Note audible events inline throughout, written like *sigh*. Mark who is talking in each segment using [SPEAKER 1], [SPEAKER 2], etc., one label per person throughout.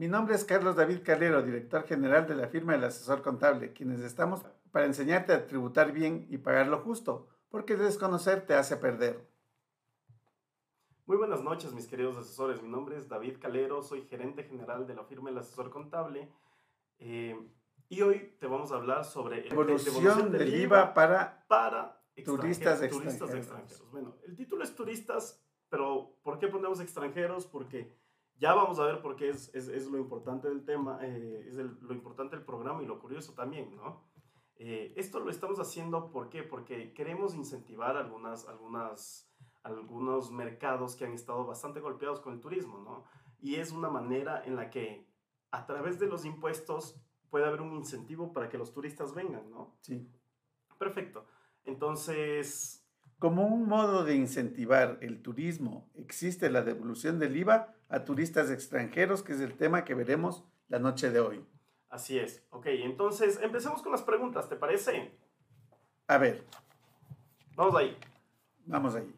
[SPEAKER 1] Mi nombre es Carlos David Calero, director general de la firma del asesor contable, quienes estamos para enseñarte a tributar bien y pagar lo justo, porque desconocer te hace perder.
[SPEAKER 2] Muy buenas noches, mis queridos asesores. Mi nombre es David Calero, soy gerente general de la firma El Asesor Contable. Eh, y hoy te vamos a hablar sobre
[SPEAKER 1] evolución del IVA para,
[SPEAKER 2] para
[SPEAKER 1] turistas,
[SPEAKER 2] turistas extranjeros. Bueno, el título es turistas, pero ¿por qué ponemos extranjeros? Porque ya vamos a ver por qué es, es, es lo importante del tema, eh, es lo importante del programa y lo curioso también, ¿no? Eh, esto lo estamos haciendo, ¿por qué? Porque queremos incentivar algunas, algunas, algunos mercados que han estado bastante golpeados con el turismo, ¿no? Y es una manera en la que a través de los impuestos puede haber un incentivo para que los turistas vengan, ¿no?
[SPEAKER 1] Sí.
[SPEAKER 2] Perfecto. Entonces...
[SPEAKER 1] Como un modo de incentivar el turismo, existe la devolución del IVA a turistas extranjeros, que es el tema que veremos la noche de hoy.
[SPEAKER 2] Así es. Ok, entonces empecemos con las preguntas, ¿te parece?
[SPEAKER 1] A ver.
[SPEAKER 2] Vamos ahí.
[SPEAKER 1] Vamos ahí.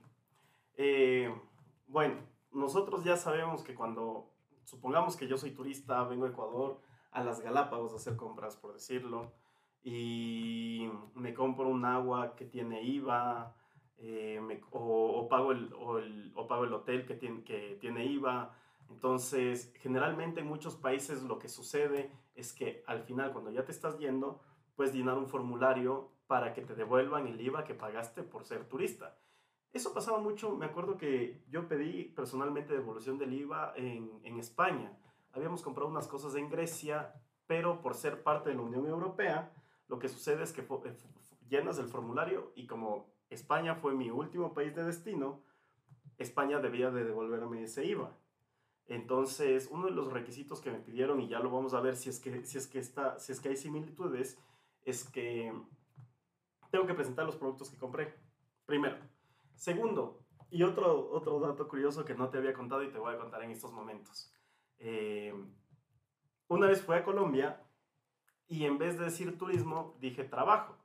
[SPEAKER 2] Eh, bueno, nosotros ya sabemos que cuando, supongamos que yo soy turista, vengo a Ecuador, a las Galápagos a hacer compras, por decirlo, y me compro un agua que tiene IVA, eh, o, pago el, o, pago el hotel que tiene, que tiene IVA. Entonces, generalmente en muchos países lo que sucede es que al final, cuando ya te estás yendo, puedes llenar un formulario para que te devuelvan el IVA que pagaste por ser turista. Eso pasaba mucho, me acuerdo que yo pedí personalmente devolución del IVA en, en España habíamos comprado unas cosas en Grecia, pero por ser parte de la Unión Europea, lo que sucede es que eh, llenas el formulario y como España fue mi último país de destino, España debía de devolverme ese IVA. Entonces, uno de los requisitos que me pidieron, y ya lo vamos a ver si es que, si es que, está, si es que hay similitudes, es que tengo que presentar los productos que compré. Primero. Segundo, y otro, otro dato curioso que no te había contado y te voy a contar en estos momentos. Eh, una vez fui a Colombia y en vez de decir turismo, dije trabajo.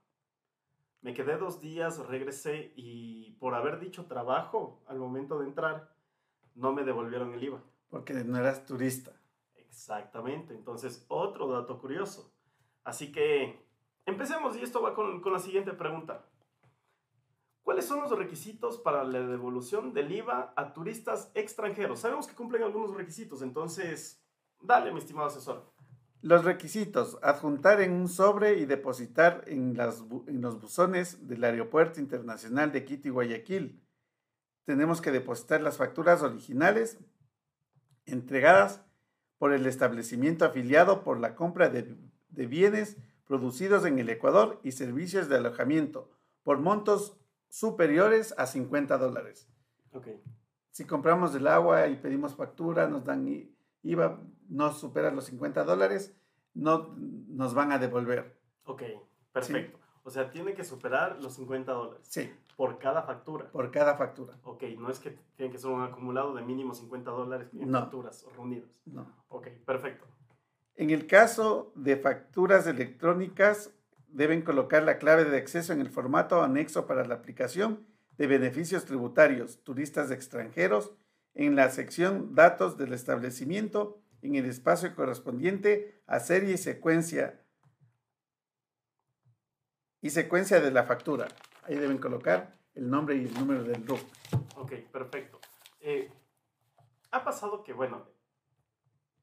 [SPEAKER 2] Me quedé dos días, regresé y por haber dicho trabajo al momento de entrar, no me devolvieron el IVA.
[SPEAKER 1] Porque no eras turista.
[SPEAKER 2] Exactamente. Entonces, otro dato curioso. Así que empecemos y esto va con, con la siguiente pregunta. ¿Cuáles son los requisitos para la devolución del IVA a turistas extranjeros? Sabemos que cumplen algunos requisitos, entonces, dale, mi estimado asesor.
[SPEAKER 1] Los requisitos, adjuntar en un sobre y depositar en, las, en los buzones del Aeropuerto Internacional de Quito y Guayaquil. Tenemos que depositar las facturas originales entregadas por el establecimiento afiliado por la compra de, de bienes producidos en el Ecuador y servicios de alojamiento por montos superiores a 50 dólares.
[SPEAKER 2] Okay.
[SPEAKER 1] Si compramos el agua y pedimos factura, nos dan IVA, no supera los 50 dólares, no nos van a devolver.
[SPEAKER 2] Ok, perfecto. O sea, tiene que superar los 50 dólares.
[SPEAKER 1] Sí.
[SPEAKER 2] Por cada factura.
[SPEAKER 1] Por cada factura.
[SPEAKER 2] Ok, no es que tiene que ser un acumulado de mínimo 50 dólares en facturas reunidas.
[SPEAKER 1] No.
[SPEAKER 2] Ok, perfecto.
[SPEAKER 1] En el caso de facturas electrónicas, deben colocar la clave de acceso en el formato anexo para la aplicación de beneficios tributarios turistas extranjeros en la sección Datos del establecimiento en el espacio correspondiente a serie y secuencia y secuencia de la factura. Ahí deben colocar el nombre y el número del RUC.
[SPEAKER 2] Ok, perfecto. Eh, ha pasado que, bueno,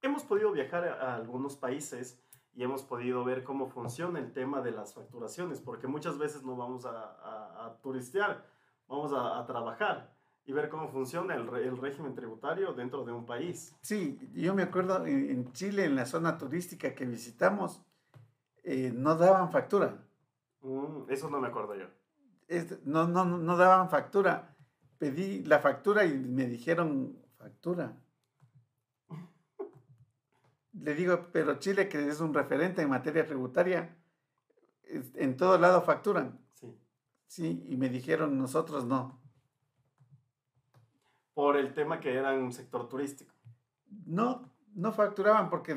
[SPEAKER 2] hemos podido viajar a algunos países y hemos podido ver cómo funciona el tema de las facturaciones, porque muchas veces no vamos a, turistear, vamos a, trabajar y ver cómo funciona el, el, régimen tributario dentro de un país.
[SPEAKER 1] Sí, yo me acuerdo en, Chile, en la zona turística que visitamos, eh, no daban factura.
[SPEAKER 2] Mm, eso no me acuerdo yo.
[SPEAKER 1] no, no, no daban factura. Pedí la factura y me dijeron factura le digo, pero Chile, que es un referente en materia tributaria, en todo lado facturan.
[SPEAKER 2] Sí.
[SPEAKER 1] Sí, y me dijeron, nosotros no.
[SPEAKER 2] Por el tema que eran un sector turístico.
[SPEAKER 1] No, no facturaban porque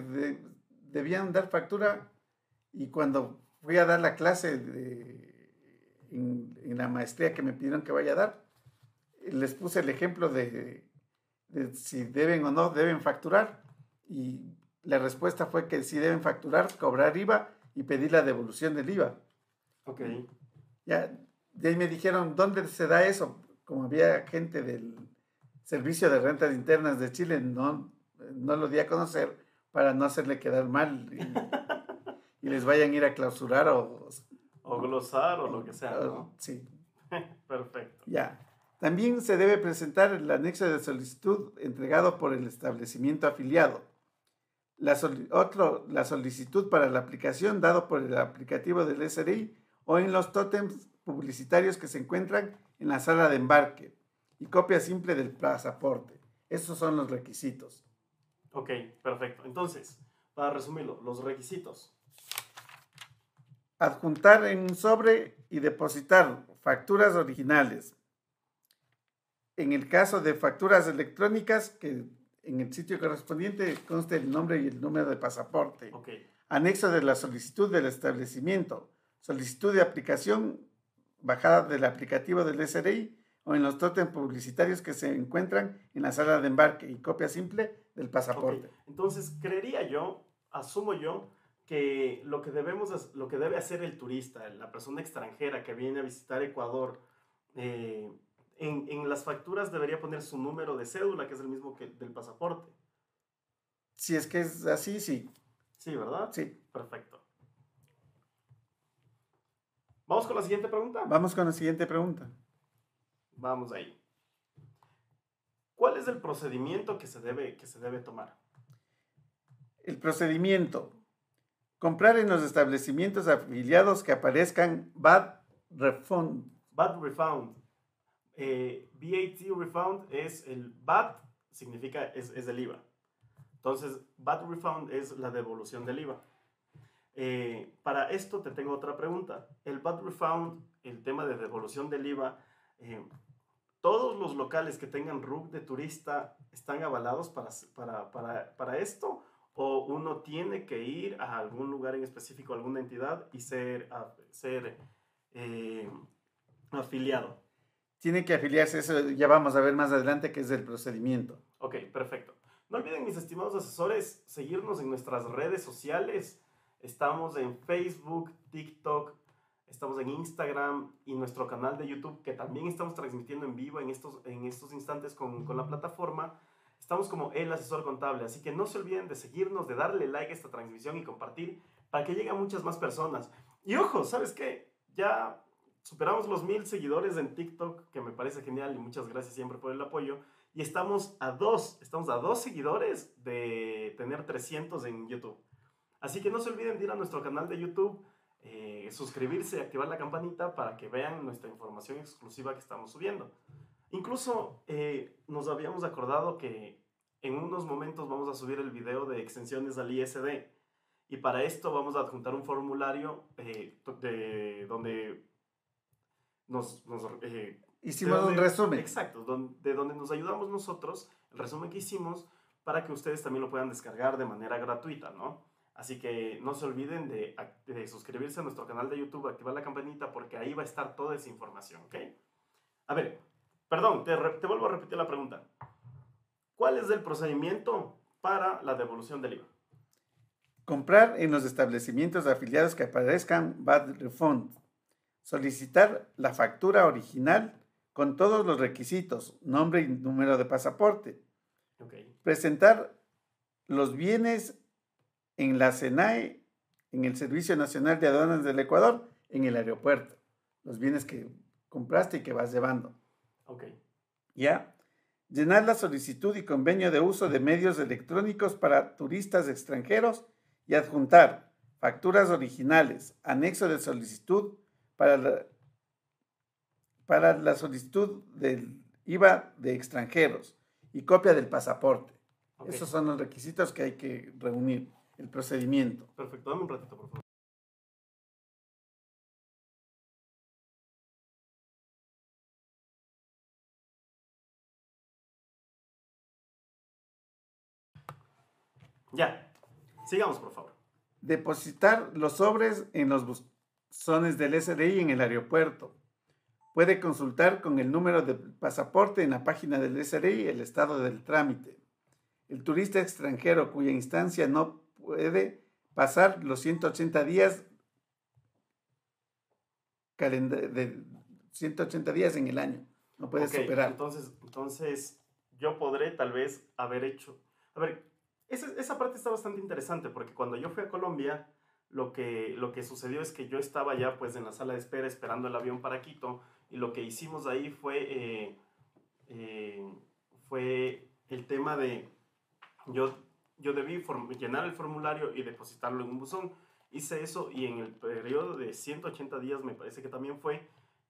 [SPEAKER 1] debían dar factura y cuando fui a dar la clase de, en, la maestría que me pidieron que vaya a dar, les puse el ejemplo de, de si deben o no deben facturar y La respuesta fue que si deben facturar, cobrar IVA y pedir la devolución del IVA.
[SPEAKER 2] Ok.
[SPEAKER 1] Ya, de ahí me dijeron, ¿dónde se da eso? Como había gente del Servicio de Rentas Internas de Chile, no, no lo di a conocer para no hacerle quedar mal y, *laughs* y les vayan a ir a clausurar o...
[SPEAKER 2] O glosar o lo que sea, ¿no?
[SPEAKER 1] Sí, *laughs*
[SPEAKER 2] Perfecto.
[SPEAKER 1] ya. También se debe presentar el anexo de solicitud entregado por el establecimiento afiliado. La, otro, la solicitud para la aplicación dado por el aplicativo del SRI o en los tótems publicitarios que se encuentran en la sala de embarque y copia simple del pasaporte. Esos son los requisitos.
[SPEAKER 2] Ok, perfecto. Entonces, para resumirlo, los requisitos.
[SPEAKER 1] Adjuntar en un sobre y depositar facturas originales. En el caso de facturas electrónicas, que en el sitio correspondiente conste el nombre y el número de pasaporte. Anexo de la solicitud del establecimiento. Solicitud de aplicación bajada del aplicativo del SRI o en los tótems publicitarios que se encuentran en la sala de embarque y copia simple del pasaporte.
[SPEAKER 2] Entonces, creería yo, asumo yo, que lo que debemos, lo que debe hacer el turista, la persona extranjera que viene a visitar Ecuador, eh, en, en las facturas debería poner su número de cédula, que es el mismo que del pasaporte.
[SPEAKER 1] Si es que es así, sí.
[SPEAKER 2] Sí, ¿verdad?
[SPEAKER 1] sí.
[SPEAKER 2] Perfecto. Vamos con la siguiente pregunta.
[SPEAKER 1] Vamos con la siguiente pregunta.
[SPEAKER 2] Vamos ahí. ¿Cuál es el procedimiento que se debe, que se debe tomar?
[SPEAKER 1] El procedimiento. Comprar en los establecimientos afiliados que aparezcan VAT Refund.
[SPEAKER 2] VAT refund. Eh, VAT refund es el VAT, significa es, es el IVA. Entonces, VAT refund es la devolución del IVA. Eh, para esto te tengo otra pregunta. El VAT refund, el tema de devolución del IVA, eh, ¿todos los locales que tengan RUC de turista están avalados para, para, para, para esto? ¿O uno tiene que ir a algún lugar en específico, a alguna entidad y ser, a- ser eh, afiliado?
[SPEAKER 1] Tiene que afiliarse, eso ya vamos a ver más adelante que es el procedimiento.
[SPEAKER 2] Ok, perfecto. No olviden, mis estimados asesores, seguirnos en nuestras redes sociales. Estamos en Facebook, TikTok, estamos en Instagram y nuestro canal de YouTube, que también estamos transmitiendo en vivo en estos, en estos instantes con, con la plataforma. Estamos como El Asesor Contable, así que no se olviden de seguirnos, de darle like a esta transmisión y compartir para que lleguen muchas más personas. Y ojo, ¿sabes qué? Ya superamos los mil seguidores en TikTok, que me parece genial y muchas gracias siempre por el apoyo. Y estamos a dos, estamos a dos seguidores de tener 300 en YouTube. Así que no se olviden de ir a nuestro canal de YouTube, eh, suscribirse y activar la campanita para que vean nuestra información exclusiva que estamos subiendo. Incluso eh, nos habíamos acordado que en unos momentos vamos a subir el video de extensiones al ISD. Y para esto vamos a adjuntar un formulario eh, de, donde nos, nos, eh,
[SPEAKER 1] Hicimos
[SPEAKER 2] de
[SPEAKER 1] un
[SPEAKER 2] donde-
[SPEAKER 1] resumen.
[SPEAKER 2] Exacto, don- de donde nos ayudamos nosotros, el resumen que hicimos, para que ustedes también lo puedan descargar de manera gratuita, ¿no? Así que no se olviden de, de suscribirse a nuestro canal de YouTube, activar la campanita, porque ahí va a estar toda esa información, ¿ok? A ver, perdón, te, te vuelvo a repetir la pregunta. ¿Cuál es el procedimiento para la devolución del IVA?
[SPEAKER 1] Comprar en los establecimientos afiliados que aparezcan VAT Refund. Solicitar la factura original con todos los requisitos, nombre y número de pasaporte.
[SPEAKER 2] Ok,
[SPEAKER 1] Presentar los bienes en la SENAE, en el Servicio Nacional de Aduanas del Ecuador, en el aeropuerto. Los bienes que compraste y que vas llevando.
[SPEAKER 2] ok,
[SPEAKER 1] ¿Ya? Llenar la solicitud y convenio de uso de medios electrónicos para turistas extranjeros y adjuntar facturas originales, anexo de solicitud para la, para la solicitud del IVA de extranjeros y copia del pasaporte.
[SPEAKER 2] ok.
[SPEAKER 1] Esos son los requisitos que hay que reunir, el procedimiento.
[SPEAKER 2] Perfecto, dame un ratito, por favor. Ya, sigamos, por favor.
[SPEAKER 1] Depositar los sobres en los buzones del SRI en el aeropuerto. Puede consultar con el número de pasaporte en la página del SRI el estado del trámite. El turista extranjero cuya instancia no puede pasar los 180 días de 180 días en el año. No puede superar.
[SPEAKER 2] Entonces, entonces, yo podré tal vez haber hecho. A ver, esa, esa parte está bastante interesante porque cuando yo fui a Colombia, lo que, lo que sucedió es que yo estaba ya pues en la sala de espera esperando el avión para Quito y lo que hicimos ahí fue, eh, eh, fue el tema de yo, yo debí llenar el formulario y depositarlo en un buzón. Hice eso y en el periodo de 180 días me parece que también fue,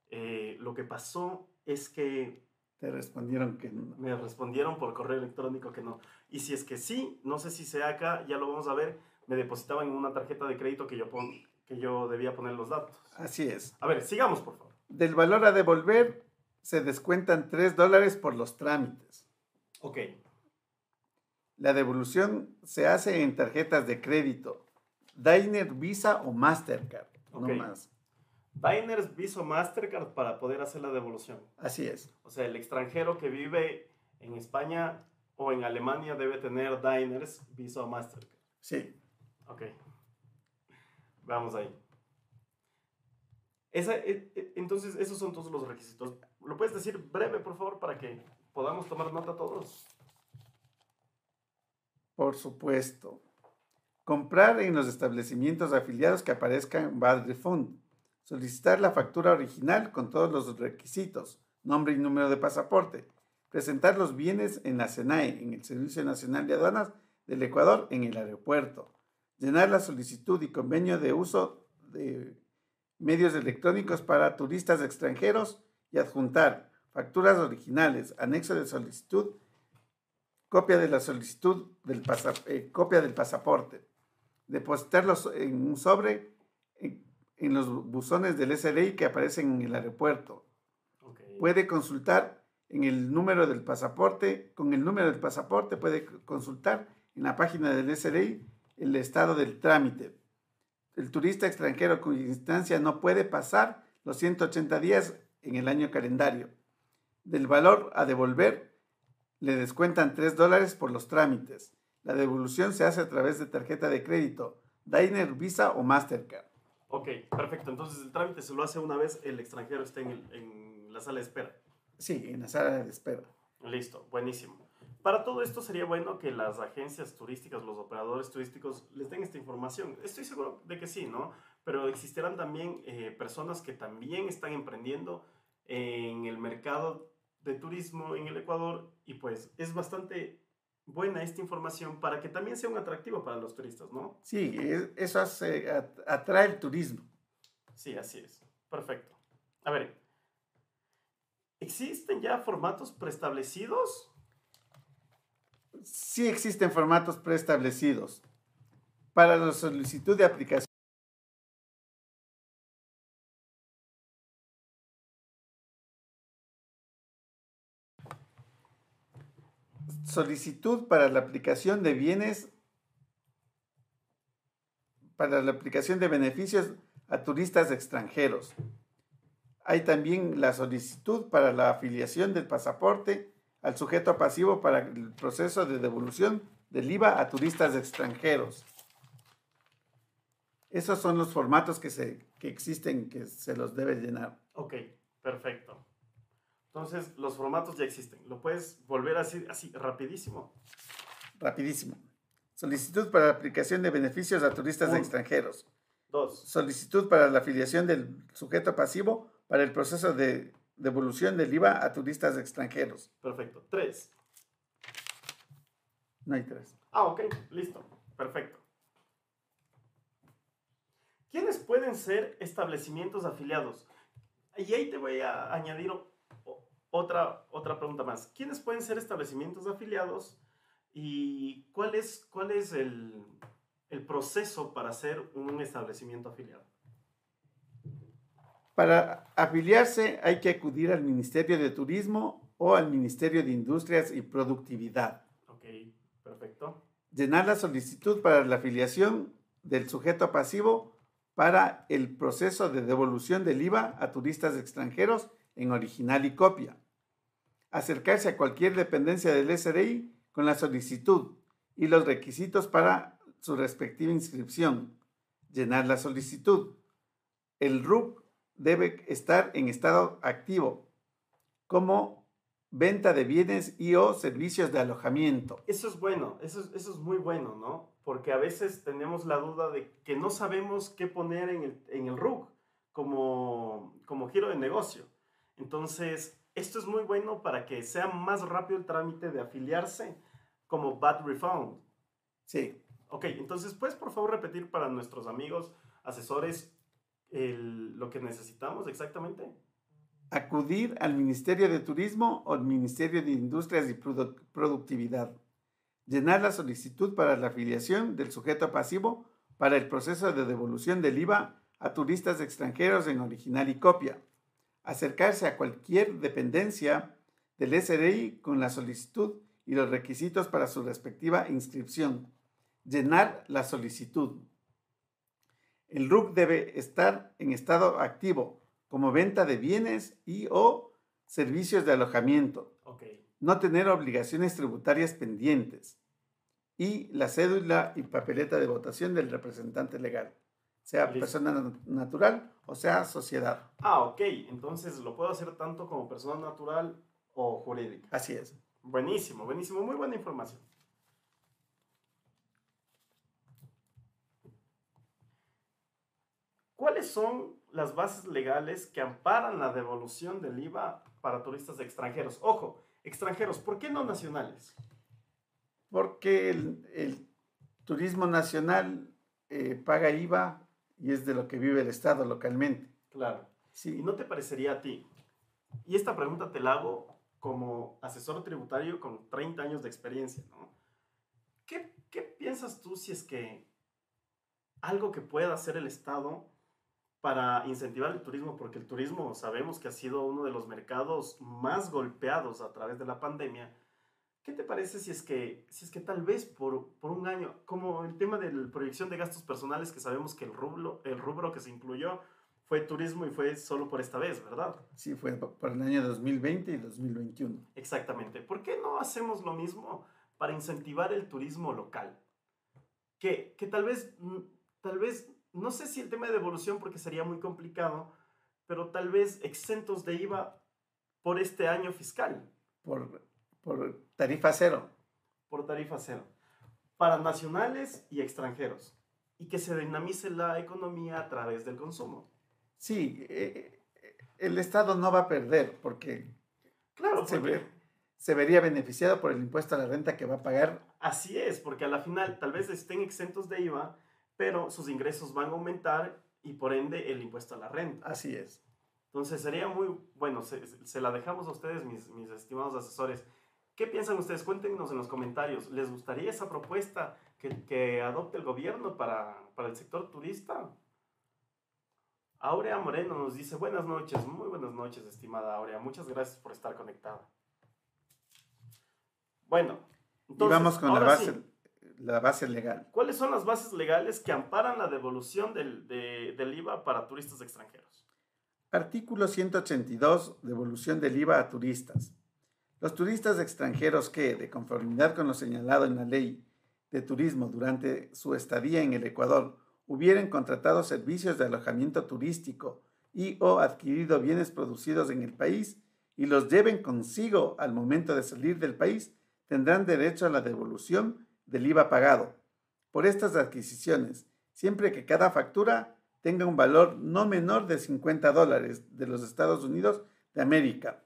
[SPEAKER 2] eh, lo que pasó es que...
[SPEAKER 1] Te respondieron que
[SPEAKER 2] no. Me respondieron por correo electrónico que no. Y si es que sí, no sé si sea acá, ya lo vamos a ver, me depositaban en una tarjeta de crédito que yo, pon, que yo debía poner los datos.
[SPEAKER 1] Así es.
[SPEAKER 2] A ver, sigamos, por favor.
[SPEAKER 1] Del valor a devolver se descuentan 3 dólares por los trámites.
[SPEAKER 2] Ok.
[SPEAKER 1] La devolución se hace en tarjetas de crédito, Diner, Visa o Mastercard, no más.
[SPEAKER 2] Diners, Visa o Mastercard para poder hacer la devolución.
[SPEAKER 1] Así es.
[SPEAKER 2] O sea, el extranjero que vive en España o en Alemania debe tener Diners, Visa o Mastercard.
[SPEAKER 1] Sí.
[SPEAKER 2] Ok. Vamos ahí. Esa, e, e, entonces, esos son todos los requisitos. ¿Lo puedes decir breve, por favor, para que podamos tomar nota todos?
[SPEAKER 1] Por supuesto. Comprar en los establecimientos afiliados que aparezcan Bad Refund. Solicitar la factura original con todos los requisitos, nombre y número de pasaporte. Presentar los bienes en la SENAE, en el Servicio Nacional de Aduanas del Ecuador, en el aeropuerto llenar la solicitud y convenio de uso de medios electrónicos para turistas extranjeros y adjuntar facturas originales, anexo de solicitud, copia de la solicitud del, eh, copia del pasaporte, depositarlos en un sobre en, los buzones del SRI que aparecen en el aeropuerto. Puede consultar en el número del pasaporte, con el número del pasaporte puede consultar en la página del SRI el estado del trámite. El turista extranjero cuya instancia no puede pasar los 180 días en el año calendario. Del valor a devolver le descuentan 3 dólares por los trámites. La devolución se hace a través de tarjeta de crédito, Diner, Visa o Mastercard.
[SPEAKER 2] Ok, perfecto. Entonces el trámite se lo hace una vez el extranjero esté en, en la sala de espera.
[SPEAKER 1] Sí, en la sala de espera.
[SPEAKER 2] Listo, buenísimo. Para todo esto sería bueno que las agencias turísticas, los operadores turísticos les den esta información. Estoy seguro de que sí, ¿no? Pero existirán también eh, personas que también están emprendiendo en el mercado de turismo en el Ecuador y pues es bastante buena esta información para que también sea un atractivo para los turistas, ¿no?
[SPEAKER 1] Sí, eso atrae el turismo.
[SPEAKER 2] Sí, así es. Perfecto. A ver, ¿existen ya formatos preestablecidos?
[SPEAKER 1] sí existen formatos preestablecidos. Para la solicitud de aplicación, solicitud para la aplicación de bienes, para la aplicación de beneficios a turistas extranjeros. Hay también la solicitud para la afiliación del pasaporte al sujeto pasivo para el proceso de devolución del IVA a turistas extranjeros. Esos son los formatos que, se, que existen que se los debe llenar.
[SPEAKER 2] Ok, perfecto. Entonces, los formatos ya existen. ¿Lo puedes volver a decir así rapidísimo?
[SPEAKER 1] Rapidísimo. Solicitud para la aplicación de beneficios a turistas extranjeros.
[SPEAKER 2] Dos.
[SPEAKER 1] Solicitud para la afiliación del sujeto pasivo para el proceso de devolución del IVA a turistas extranjeros.
[SPEAKER 2] Perfecto. Tres.
[SPEAKER 1] No hay tres.
[SPEAKER 2] Ah, ok, listo. Perfecto. ¿Quiénes pueden ser establecimientos afiliados? Y ahí te voy a añadir otra, otra pregunta más. ¿Quiénes pueden ser establecimientos afiliados y cuál es, cuál es el, el proceso para ser un establecimiento afiliado?
[SPEAKER 1] Para afiliarse hay que acudir al Ministerio de Turismo o al Ministerio de Industrias y Productividad.
[SPEAKER 2] Ok, perfecto.
[SPEAKER 1] Llenar la solicitud para la afiliación del sujeto pasivo para el proceso de devolución del IVA a turistas extranjeros en original y copia. Acercarse a cualquier dependencia del SRI con la solicitud y los requisitos para su respectiva inscripción. Llenar la solicitud. El RUC debe estar en estado activo, como venta de bienes y o servicios de alojamiento.
[SPEAKER 2] Eso es bueno, eso es, eso es muy bueno, ¿no? Porque a veces tenemos la duda de que no sabemos qué poner en el, en RUG como, como giro de negocio. Entonces, esto es muy bueno para que sea más rápido el trámite de afiliarse como Bad Refund.
[SPEAKER 1] Sí.
[SPEAKER 2] Ok, entonces, ¿puedes por favor repetir para nuestros amigos, asesores, el, lo que necesitamos exactamente?
[SPEAKER 1] acudir al Ministerio de Turismo o al Ministerio de Industrias y Productividad. Llenar la solicitud para la afiliación del sujeto pasivo para el proceso de devolución del IVA a turistas extranjeros en original y copia. Acercarse a cualquier dependencia del SRI con la solicitud y los requisitos para su respectiva inscripción. Llenar la solicitud. El RUC debe estar en estado activo como venta de bienes y o servicios de alojamiento. No tener obligaciones tributarias pendientes. Y la cédula y papeleta de votación del representante legal, sea persona natural o sea sociedad.
[SPEAKER 2] Ah, ok. Entonces lo puedo hacer tanto como persona natural o jurídica.
[SPEAKER 1] Así es.
[SPEAKER 2] Buenísimo, buenísimo. Muy buena información. ¿Cuáles son las bases legales que amparan la devolución del IVA para turistas extranjeros. Ojo, extranjeros, ¿por qué no nacionales?
[SPEAKER 1] Porque el, turismo nacional eh, paga IVA y es de lo que vive el Estado localmente.
[SPEAKER 2] Claro. Sí. ¿Y no te parecería a ti? Y esta pregunta te la hago como asesor tributario con 30 años de experiencia, ¿no? ¿Qué, qué piensas tú si es que algo que pueda hacer el Estado para incentivar el turismo, porque el turismo sabemos que ha sido uno de los mercados más golpeados a través de la pandemia. ¿Qué te parece si es que, si es que tal vez por, por un año, como el tema de la proyección de gastos personales, que sabemos que el rubro, el rubro que se incluyó fue turismo y fue solo por esta vez, ¿verdad?
[SPEAKER 1] Sí, fue por el año 2020 y 2021.
[SPEAKER 2] Exactamente. ¿Por qué no hacemos lo mismo para incentivar el turismo local? Que, que tal vez, mm, tal vez no sé si el tema de devolución porque sería muy complicado, pero tal vez exentos de IVA por este año fiscal.
[SPEAKER 1] Por, por tarifa cero.
[SPEAKER 2] Por tarifa cero. Para nacionales y extranjeros. Y que se dinamice la economía a través del consumo.
[SPEAKER 1] Sí, eh, el Estado no va a perder porque,
[SPEAKER 2] claro,
[SPEAKER 1] se, se vería beneficiado por el impuesto a la renta que va a pagar.
[SPEAKER 2] Así es, porque a la final tal vez estén exentos de IVA, pero sus ingresos van a aumentar y por ende el impuesto a la renta.
[SPEAKER 1] Así es.
[SPEAKER 2] Entonces sería muy, bueno, se, la dejamos a ustedes, mis, mis, estimados asesores. ¿Qué piensan ustedes? Cuéntenos en los comentarios. ¿Les gustaría esa propuesta que, que adopte el gobierno para, para el sector turista? Aurea Moreno nos dice, buenas noches, muy buenas noches, estimada Aurea. Muchas gracias por estar conectada. Bueno,
[SPEAKER 1] entonces, y vamos con la base la base legal.
[SPEAKER 2] ¿Cuáles son las bases legales que amparan la devolución del, del IVA para turistas extranjeros?
[SPEAKER 1] Artículo 182, devolución del IVA a turistas. Los turistas extranjeros que, de conformidad con lo señalado en la ley de turismo durante su estadía en el Ecuador, hubieran contratado servicios de alojamiento turístico y o adquirido bienes producidos en el país y los lleven consigo al momento de salir del país, tendrán derecho a la devolución del IVA pagado por estas adquisiciones, siempre que cada factura tenga un valor no menor de 50 dólares de los Estados Unidos de América.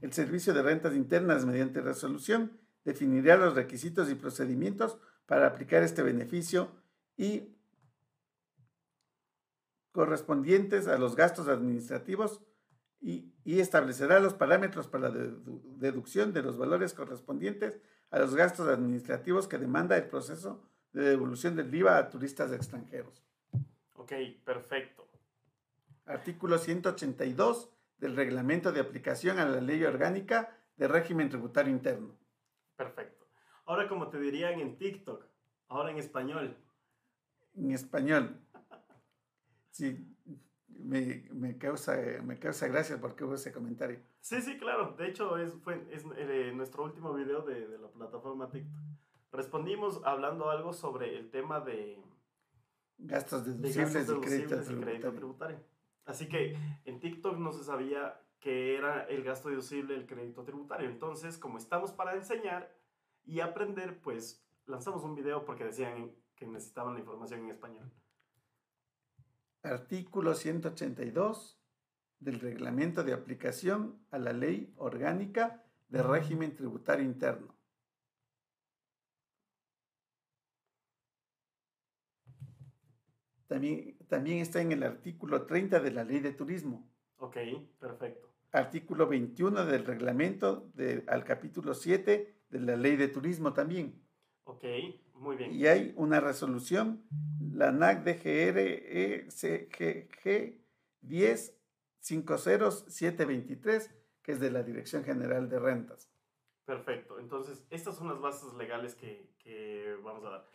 [SPEAKER 1] El Servicio de Rentas Internas, mediante resolución, definirá los requisitos y procedimientos para aplicar este beneficio y correspondientes a los gastos administrativos y, establecerá los parámetros para la deducción de los valores correspondientes a los gastos administrativos que demanda el proceso de devolución del IVA a turistas extranjeros.
[SPEAKER 2] Ok, perfecto.
[SPEAKER 1] Artículo 182 del reglamento de aplicación a la ley orgánica de régimen tributario interno.
[SPEAKER 2] Perfecto. Ahora como te dirían en TikTok, ahora en español.
[SPEAKER 1] En español. Sí, me, me, causa, me causa gracia porque hubo ese comentario.
[SPEAKER 2] Sí, sí, claro. De hecho, es, fue, es eh, nuestro último video de, de, la plataforma TikTok. Respondimos hablando algo sobre el tema de
[SPEAKER 1] gastos deducibles, de gastos deducibles y, crédito,
[SPEAKER 2] tributario. Así que en TikTok no se sabía que era el gasto deducible del crédito tributario. Entonces, como estamos para enseñar y aprender, pues lanzamos un video porque decían que necesitaban la información en español.
[SPEAKER 1] Artículo 182 del reglamento de aplicación a la ley orgánica de régimen tributario interno. También, también está en el artículo 30 de la ley de turismo.
[SPEAKER 2] Ok, perfecto.
[SPEAKER 1] Artículo 21 del reglamento de, al capítulo 7 de la ley de turismo también.
[SPEAKER 2] Ok, muy bien.
[SPEAKER 1] Y hay una resolución, la NAC DGR ECGG 10 50723, que es de la Dirección General de Rentas.
[SPEAKER 2] Perfecto. Entonces, estas son las bases legales que, que vamos a dar.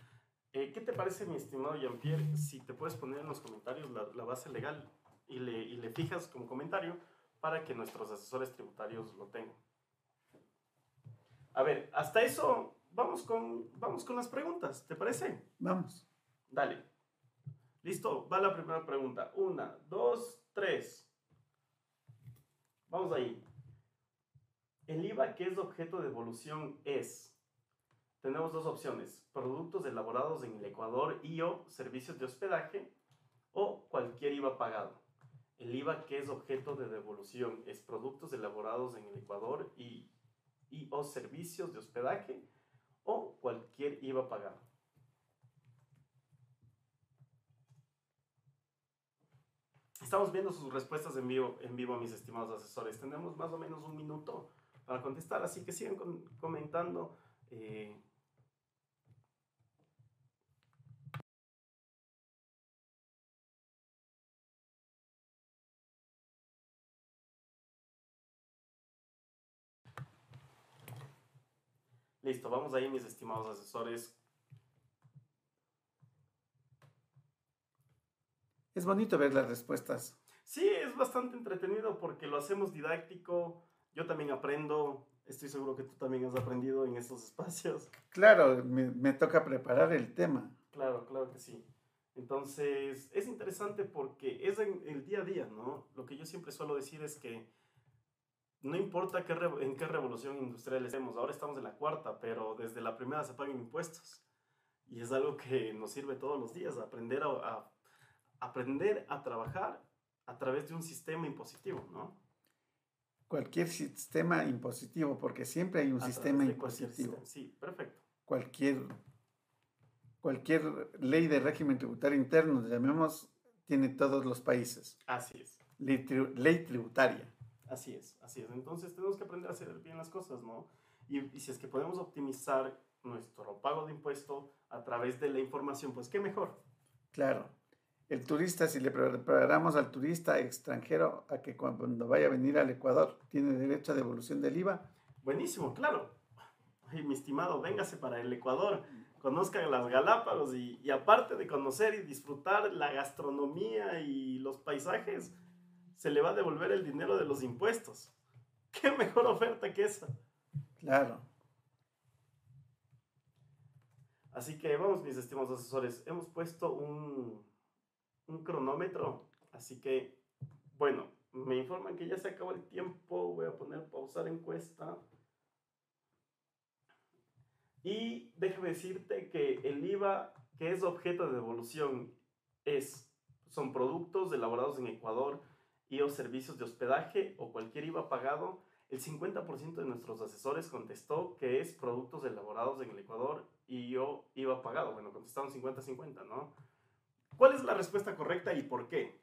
[SPEAKER 2] Eh, ¿Qué te parece, mi estimado Jean-Pierre, si te puedes poner en los comentarios la, la base legal y le, y le, fijas como comentario para que nuestros asesores tributarios lo tengan? A ver, hasta eso, vamos con, vamos con las preguntas, ¿te parece?
[SPEAKER 1] Vamos.
[SPEAKER 2] Dale. Listo, va la primera pregunta. Una, dos, tres. Vamos ahí. El IVA que es objeto de evolución es, tenemos dos opciones, productos elaborados en el Ecuador y o servicios de hospedaje o cualquier IVA pagado. El IVA que es objeto de devolución es productos elaborados en el Ecuador y, y o servicios de hospedaje o cualquier IVA pagado. Estamos viendo sus respuestas en vivo, en vivo, mis estimados asesores. Tenemos más o menos un minuto para contestar, así que sigan comentando. Eh, Listo, vamos ahí, mis estimados asesores.
[SPEAKER 1] Es bonito ver las respuestas.
[SPEAKER 2] Sí, es bastante entretenido porque lo hacemos didáctico. Yo también aprendo. Estoy seguro que tú también has aprendido en estos espacios.
[SPEAKER 1] Claro, me, toca preparar el tema.
[SPEAKER 2] Claro, claro que sí. Entonces, es interesante porque es en el día a día, ¿no? Lo que yo siempre suelo decir es que no importa qué en qué revolución industrial estemos, ahora estamos en la cuarta, pero desde la primera se pagan impuestos. Y es algo que nos sirve todos los días, aprender a aprender a trabajar a través de un sistema impositivo, ¿no?
[SPEAKER 1] Cualquier sistema impositivo, porque siempre hay un sistema impositivo.
[SPEAKER 2] Sí, perfecto.
[SPEAKER 1] Cualquier, cualquier ley de régimen tributario interno, llamemos, tiene todos los países.
[SPEAKER 2] Así es.
[SPEAKER 1] Ley, ley tributaria.
[SPEAKER 2] Así es, así es. Entonces tenemos que aprender a hacer bien las cosas, ¿no? Y, y, si es que podemos optimizar nuestro pago de impuesto a través de la información, pues qué mejor.
[SPEAKER 1] Claro el turista, si le preparamos al turista extranjero a que cuando vaya a venir al Ecuador tiene derecho a devolución del IVA.
[SPEAKER 2] Buenísimo, claro. Ay, mi estimado, véngase para el Ecuador, conozcan las Galápagos y, y aparte de conocer y disfrutar la gastronomía y los paisajes, se le va a devolver el dinero de los impuestos. ¿Qué mejor oferta que esa?
[SPEAKER 1] Claro.
[SPEAKER 2] Así que vamos, mis estimados asesores, hemos puesto un, un cronómetro. Así que, bueno, me informan que ya se acabó el tiempo. Voy a poner pausar encuesta. Y déjame decirte que el IVA que es objeto de devolución es, son productos elaborados en Ecuador y o servicios de hospedaje o cualquier IVA pagado. El 50% de nuestros asesores contestó que es productos elaborados en el Ecuador y o IVA pagado. Bueno, contestaron 50-50, ¿no? ¿Cuál es la respuesta correcta y por qué?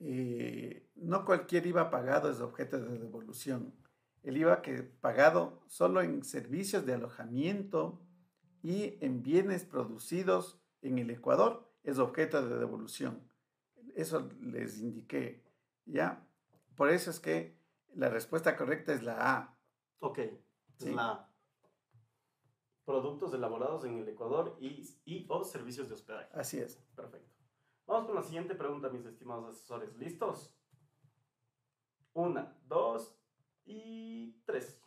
[SPEAKER 1] Eh, no cualquier IVA pagado es objeto de devolución. El IVA que pagado solo en servicios de alojamiento y en bienes producidos en el Ecuador es objeto de devolución. Eso les indiqué, ¿ya? Por eso es que la respuesta correcta es la A.
[SPEAKER 2] Ok, es la A productos elaborados en el Ecuador y, o servicios de hospedaje.
[SPEAKER 1] Así es.
[SPEAKER 2] Perfecto. Vamos con la siguiente pregunta, mis estimados asesores. ¿Listos? Una, dos, y 3.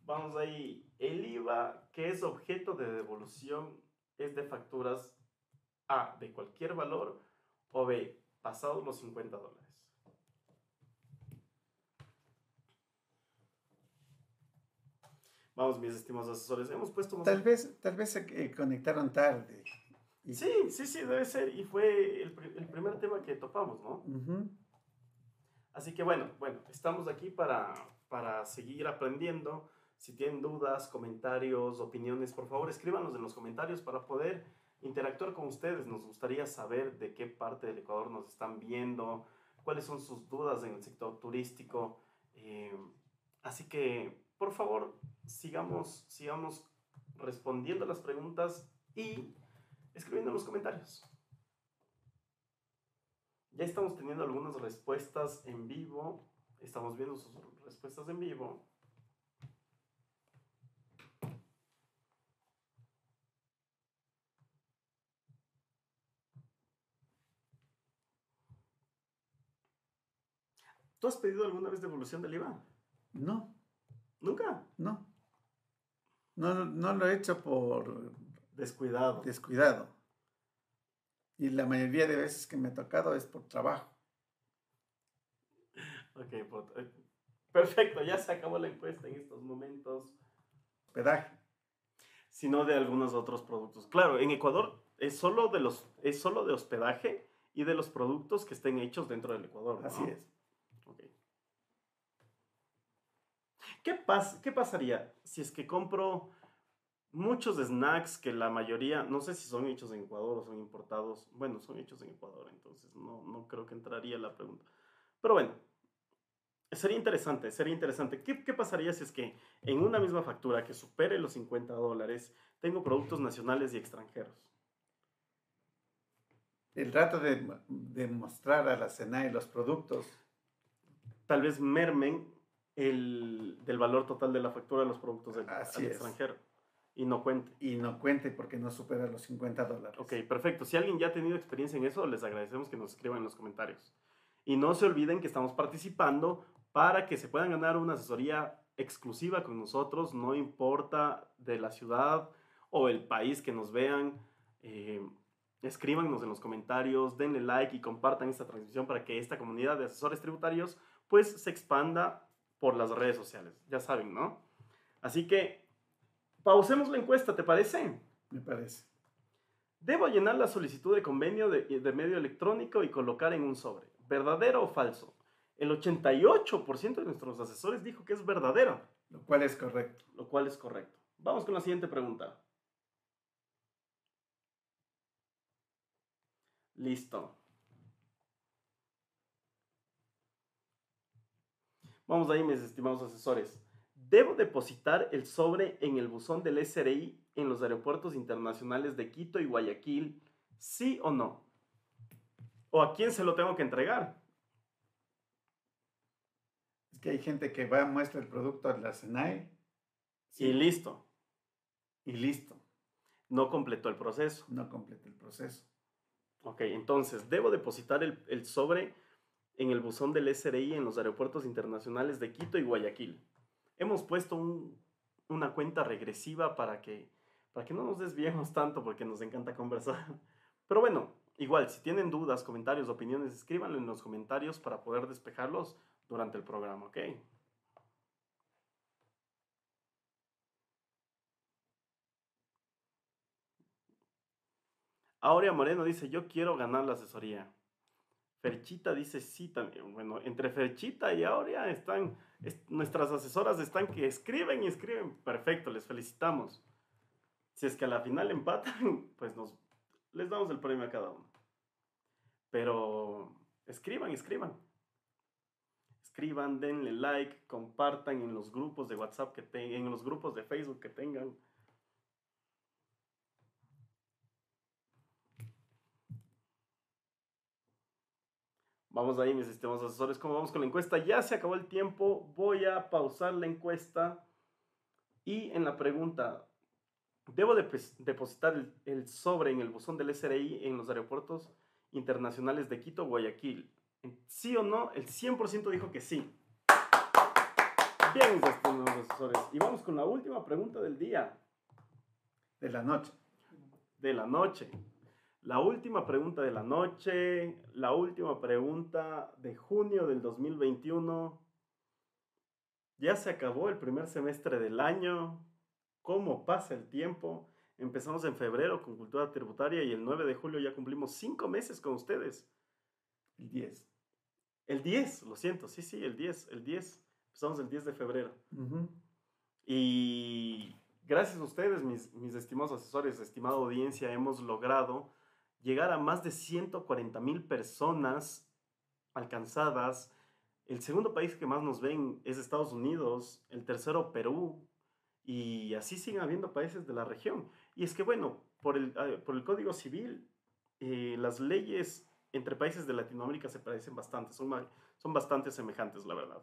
[SPEAKER 2] Vamos ahí. El IVA, que es objeto de devolución, es de facturas A, de cualquier valor, o B, pasados los 50 dólares. Vamos, mis estimados asesores, hemos puesto...
[SPEAKER 1] Tal vez, tal vez se conectaron tarde.
[SPEAKER 2] Sí, sí, sí, debe ser. Y fue el, el primer tema que topamos, ¿no? Así que bueno, bueno, estamos aquí para, para seguir aprendiendo. Si tienen dudas, comentarios, opiniones, por favor escríbanos en los comentarios para poder interactuar con ustedes. Nos gustaría saber de qué parte del Ecuador nos están viendo, cuáles son sus dudas en el sector turístico. Eh, así que, por favor, sigamos, sigamos respondiendo las preguntas y escribiendo en los comentarios. Ya estamos teniendo algunas respuestas en vivo. Estamos viendo sus respuestas en vivo. ¿Tú has pedido alguna vez devolución del IVA?
[SPEAKER 1] No.
[SPEAKER 2] ¿Nunca?
[SPEAKER 1] No. No, no lo he hecho por
[SPEAKER 2] Descuidado.
[SPEAKER 1] Descuidado. Y la mayoría de veces que me ha tocado es por trabajo.
[SPEAKER 2] Ok, eh, perfecto, ya se acabó la encuesta en estos momentos.
[SPEAKER 1] Hospedaje.
[SPEAKER 2] Sino de algunos otros productos. Claro, en Ecuador es solo de, los, es solo de hospedaje y de los productos que estén hechos dentro del Ecuador.
[SPEAKER 1] Así es.
[SPEAKER 2] Okay. ¿Qué, pas ¿Qué pasaría si es que compro muchos snacks que la mayoría, no sé si son hechos en Ecuador o son importados. Bueno, son hechos en Ecuador, entonces no, no creo que entraría la pregunta. Pero bueno, sería interesante, sería interesante. ¿Qué, ¿Qué, pasaría si es que en una misma factura que supere los 50 dólares tengo productos nacionales y extranjeros?
[SPEAKER 1] El rato de, de mostrar a la y los productos.
[SPEAKER 2] Tal vez mermen el, del valor total de la factura de los productos del, extranjero. Y no cuente.
[SPEAKER 1] Y no cuente porque no supera los 50 dólares.
[SPEAKER 2] Ok, perfecto. Si alguien ya ha tenido experiencia en eso, les agradecemos que nos escriban en los comentarios. Y no se olviden que estamos participando para que se puedan ganar una asesoría exclusiva con nosotros, no importa de la ciudad o el país que nos vean. Eh, escríbanos en los comentarios, denle like y compartan esta transmisión para que esta comunidad de asesores tributarios pues se expanda por las redes sociales. Ya saben, ¿no? Así que Pausemos la encuesta, ¿te parece?
[SPEAKER 1] Me parece.
[SPEAKER 2] Debo llenar la solicitud de convenio de, medio electrónico y colocar en un sobre. ¿Verdadero o falso? El 88% de nuestros asesores dijo que es verdadero.
[SPEAKER 1] Lo cual es correcto.
[SPEAKER 2] Lo cual es correcto. Vamos con la siguiente pregunta. Listo. Vamos ahí, mis estimados asesores. ¿Debo depositar el sobre en el buzón del SRI en los aeropuertos internacionales de Quito y Guayaquil? ¿Sí o no? ¿O a quién se lo tengo que entregar?
[SPEAKER 1] Es que hay gente que va, muestra el producto a la SENAE.
[SPEAKER 2] Y listo.
[SPEAKER 1] Y listo.
[SPEAKER 2] No completó el proceso.
[SPEAKER 1] No completó el proceso.
[SPEAKER 2] Ok, entonces, ¿debo depositar el, el sobre en el buzón del SRI en los aeropuertos internacionales de Quito y Guayaquil? hemos puesto una cuenta regresiva para que, para que no nos desviemos tanto porque nos encanta conversar. Pero bueno, igual, si tienen dudas, comentarios, opiniones, escríbanlo en los comentarios para poder despejarlos durante el programa, ¿ok? Aurea Moreno dice, yo quiero ganar la asesoría. Ferchita dice sí también. Bueno, entre Ferchita y Aurea están, nuestras asesoras están que escriben y escriben. Perfecto, les felicitamos. Si es que a la final empatan, *laughs* pues nos, les damos el premio a cada uno. Pero escriban, escriban. Escriban, denle like, compartan en los grupos de WhatsApp que tengan, en los grupos de Facebook que tengan. Vamos ahí, mis estimados asesores. ¿Cómo vamos con la encuesta? Ya se acabó el tiempo. Voy a pausar la encuesta. Y en la pregunta, ¿debo depositar el, sobre en el buzón del SRI en los aeropuertos internacionales de Quito, Guayaquil? ¿Sí o no? El 100% dijo que sí. Bien, estimados asesores. Y vamos con la última pregunta del día.
[SPEAKER 1] De la noche.
[SPEAKER 2] De la noche. La última pregunta de la noche, la última pregunta de junio del 2021. Ya se acabó el primer semestre del año. ¿Cómo pasa el tiempo? Empezamos en febrero con cultura tributaria y el 9 de julio ya cumplimos cinco meses con ustedes.
[SPEAKER 1] El 10.
[SPEAKER 2] El 10, lo siento, sí, sí, el 10, el 10. Empezamos el 10 de febrero. Y gracias a ustedes, mis, mis estimados asesores, estimada audiencia, hemos logrado llegar a más de 140 mil personas alcanzadas. El segundo país que más nos ven es Estados Unidos, el tercero Perú, y así siguen habiendo países de la región. Y es que, bueno, por el, ah, Código Civil, eh, las leyes entre países de Latinoamérica se parecen bastante, son, son bastante semejantes, la verdad.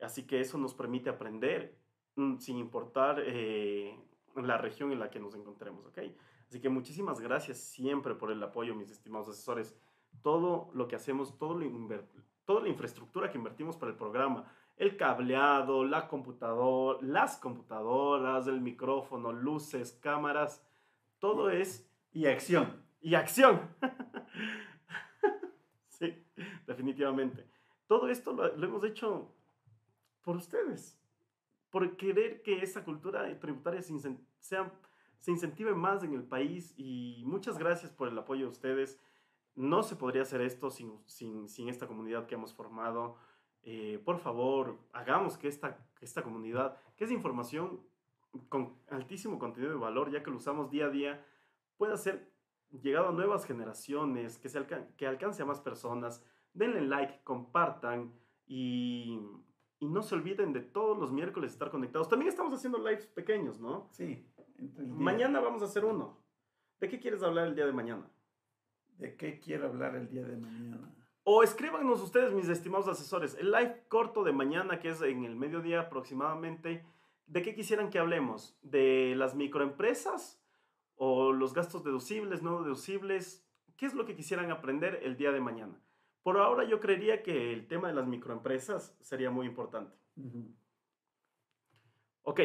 [SPEAKER 2] Así que eso nos permite aprender mm, sin importar eh, la región en la que nos encontremos, ¿ok? Así que muchísimas gracias siempre por el apoyo, mis estimados asesores. Todo lo que hacemos, lo toda la infraestructura que invertimos para el programa, el cableado, la computadora, las computadoras, el micrófono, luces, cámaras, todo es...
[SPEAKER 1] Y acción.
[SPEAKER 2] Y acción. *laughs* sí, definitivamente. Todo esto lo, hemos hecho por ustedes, por querer que esa cultura tributaria se, se incentive más en el país y muchas gracias por el apoyo de ustedes. No se podría hacer esto sin, sin, sin esta comunidad que hemos formado. Eh, por favor, hagamos que esta, esta comunidad, que es información con altísimo contenido de valor, ya que lo usamos día a día, pueda ser llegado a nuevas generaciones, que, se que alcance a más personas. Denle like, compartan y, y, no se olviden de todos los miércoles estar conectados. También estamos haciendo lives pequeños, ¿no?
[SPEAKER 1] Sí.
[SPEAKER 2] Mañana vamos a hacer uno. ¿De qué quieres hablar el día de mañana?
[SPEAKER 1] ¿De qué quiero hablar el día de mañana?
[SPEAKER 2] O escríbanos ustedes, mis estimados asesores, el live corto de mañana, que es en el mediodía aproximadamente, ¿de qué quisieran que hablemos? ¿De las microempresas? ¿O los gastos deducibles, no deducibles? ¿Qué es lo que quisieran aprender el día de mañana? Por ahora yo creería que el tema de las microempresas sería muy importante. Ok.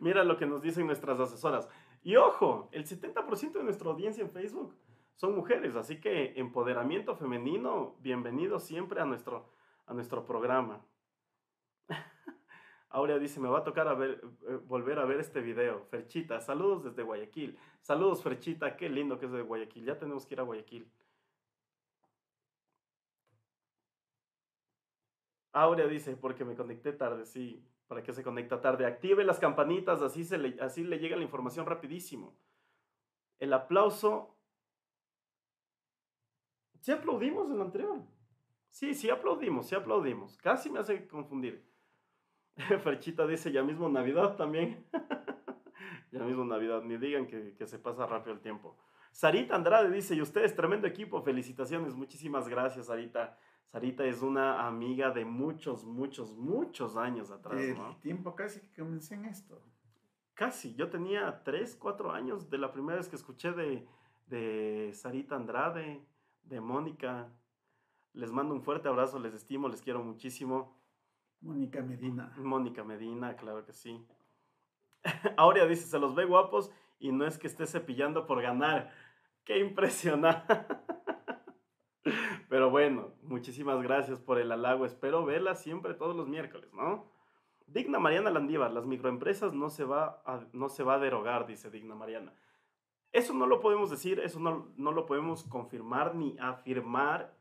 [SPEAKER 2] Mira lo que nos dicen nuestras asesoras. Y ojo, el 70% de nuestra audiencia en Facebook son mujeres, así que empoderamiento femenino, bienvenido siempre a nuestro, a nuestro programa. *laughs* Aurea dice, me va a tocar eh, volver a ver este video. Ferchita, saludos desde Guayaquil. Saludos, Ferchita, qué lindo que es de Guayaquil. Ya tenemos que ir a Guayaquil. Aurea dice, porque me conecté tarde, sí para que se conecta tarde. Active las campanitas, así, se le, así le llega la información rapidísimo. El aplauso. ¿Sí aplaudimos en el anterior? Sí, sí aplaudimos, sí aplaudimos. Casi me hace confundir. *laughs* Ferchita dice, ya mismo Navidad también. *laughs* ya mismo Navidad, ni digan que, que se pasa rápido el tiempo. Sarita Andrade dice, y ustedes, tremendo equipo, felicitaciones, muchísimas gracias, Sarita. Sarita es una amiga de muchos, muchos, muchos años atrás,
[SPEAKER 1] El tiempo casi que comencé en esto.
[SPEAKER 2] Casi, yo tenía 3, 4 años de la primera vez que escuché de, de Sarita Andrade, de Mónica. Les mando un fuerte abrazo, les estimo, les quiero muchísimo.
[SPEAKER 1] Mónica Medina.
[SPEAKER 2] Mónica Medina, claro que sí. *laughs* Aurea dice, se los ve guapos y no es que esté cepillando por ganar. ¡Qué impresionante! *laughs* Pero bueno, muchísimas gracias por el halago. Espero verla siempre todos los miércoles, ¿no? Digna Mariana Landívar, las microempresas no se va a, no se va a derogar, dice Digna Mariana. Eso no lo podemos decir, eso no, no lo podemos confirmar ni afirmar.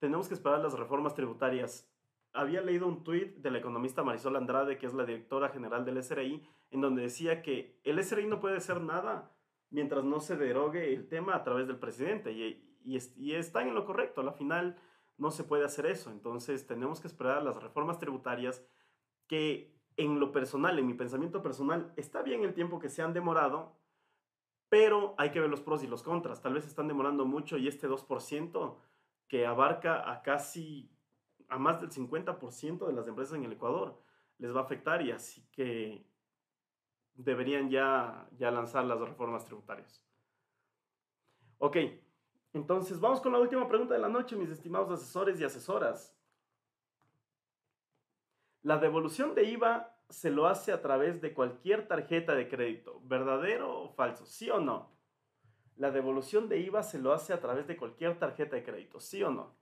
[SPEAKER 2] Tenemos que esperar las reformas tributarias. Había leído un tuit de la economista Marisol Andrade, que es la directora general del SRI, en donde decía que el SRI no puede hacer nada mientras no se derogue el tema a través del presidente. Y, y, y están en lo correcto. A la final no se puede hacer eso. Entonces tenemos que esperar las reformas tributarias que en lo personal, en mi pensamiento personal, está bien el tiempo que se han demorado, pero hay que ver los pros y los contras. Tal vez están demorando mucho y este 2% que abarca a casi, a más del 50% de las empresas en el Ecuador, les va a afectar y así que deberían ya, ya lanzar las reformas tributarias. Ok, Entonces, vamos con la última pregunta de la noche, mis estimados asesores y asesoras. La devolución de IVA se lo hace a través de cualquier tarjeta de crédito, ¿verdadero o falso? ¿Sí o no? La devolución de IVA se lo hace a través de cualquier tarjeta de crédito, ¿sí o no?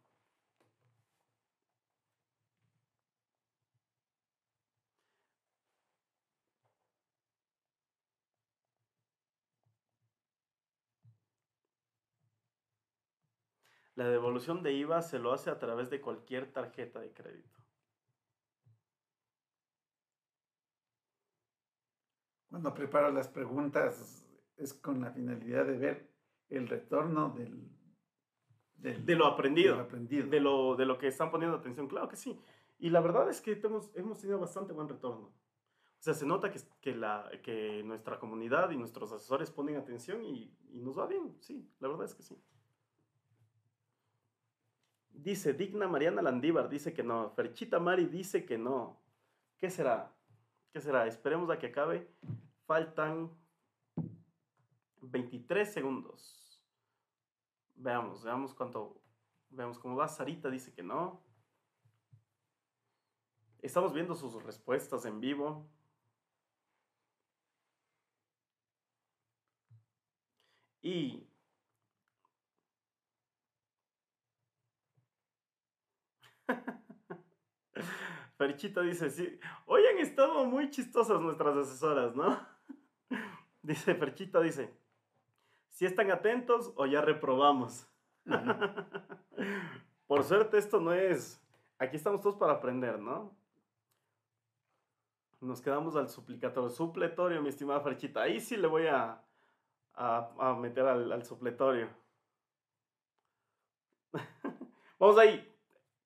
[SPEAKER 2] La devolución de IVA se lo hace a través de cualquier tarjeta de crédito.
[SPEAKER 1] Cuando preparo las preguntas es con la finalidad de ver el retorno del,
[SPEAKER 2] de lo aprendido, De, lo, de lo que están poniendo atención. Claro que sí. Y la verdad es que hemos, hemos tenido bastante buen retorno. O sea, se nota que, que, la, que nuestra comunidad y nuestros asesores ponen atención y, y nos va bien. Sí, la verdad es que sí. Dice Digna Mariana Landívar, dice que no. Ferchita Mari dice que no. ¿Qué será? ¿Qué será? Esperemos a que acabe. Faltan 23 segundos. Veamos, veamos cuánto. Veamos cómo va. Sarita dice que no. Estamos viendo sus respuestas en vivo. Y *laughs* Ferchita dice, sí, hoy han estado muy chistosas nuestras asesoras, ¿no? *laughs* Dice Ferchita, dice, si están atentos o ya reprobamos. *laughs* Por suerte esto no es, aquí estamos todos para aprender, ¿no? Nos quedamos al suplicatorio, supletorio, mi estimada Ferchita. Ahí sí le voy a, a, meter al, al supletorio. Vamos ahí.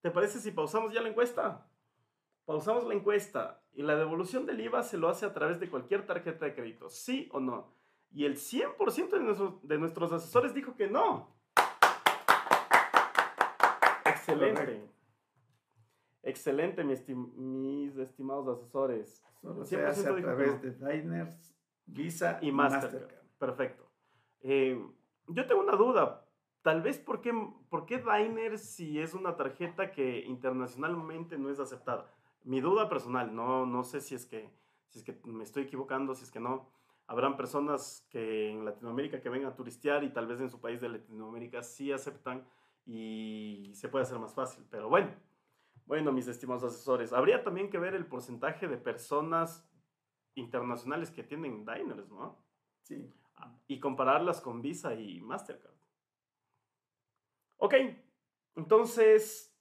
[SPEAKER 2] ¿Te parece si pausamos ya la encuesta? Pausamos la encuesta y la devolución del IVA se lo hace a través de cualquier tarjeta de crédito, ¿sí o no? Y el 100% de, de nuestros asesores dijo que no. Excelente. Excelente, mis estimados asesores.
[SPEAKER 1] Solo se hace a través de Diners, Visa y Mastercard.
[SPEAKER 2] Perfecto. Eh, yo tengo una duda. Tal vez, ¿por qué, ¿por qué Diners si es una tarjeta que internacionalmente no es aceptada? mi duda personal, no, no sé si es, que, si es que me estoy equivocando, si es que no. Habrán personas que en Latinoamérica que vengan a turistear y tal vez en su país de Latinoamérica sí aceptan y se puede hacer más fácil. Pero bueno, bueno, mis estimados asesores, habría también que ver el porcentaje de personas internacionales que tienen diners, ¿no?
[SPEAKER 1] Sí.
[SPEAKER 2] Y compararlas con Visa y Mastercard. Ok, entonces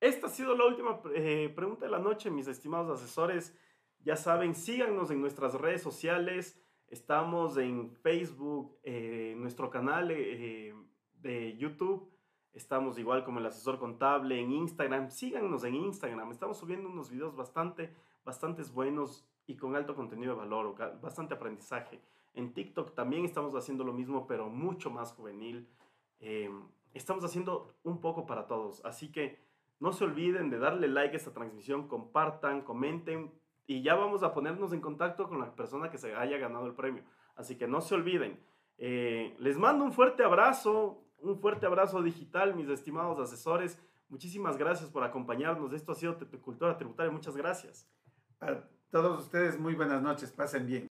[SPEAKER 2] esta ha sido la última eh, pregunta de la noche, mis estimados asesores. Ya saben, síganos en nuestras redes sociales. Estamos en Facebook, eh, nuestro canal eh, de YouTube. Estamos igual como el asesor contable en Instagram. Síganos en Instagram. Estamos subiendo unos videos bastante, bastantes buenos y con alto contenido de valor, bastante aprendizaje. En TikTok también estamos haciendo lo mismo, pero mucho más juvenil. Estamos haciendo un poco para todos. Así que no se olviden de darle like a esta transmisión, compartan, comenten y ya vamos a ponernos en contacto con la persona que se haya ganado el premio. Así que no se olviden. Eh, les mando un fuerte abrazo, un fuerte abrazo digital, mis estimados asesores. Muchísimas gracias por acompañarnos. Esto ha sido Cultura Tributaria. Muchas gracias.
[SPEAKER 1] A todos ustedes, muy buenas noches. Pasen bien.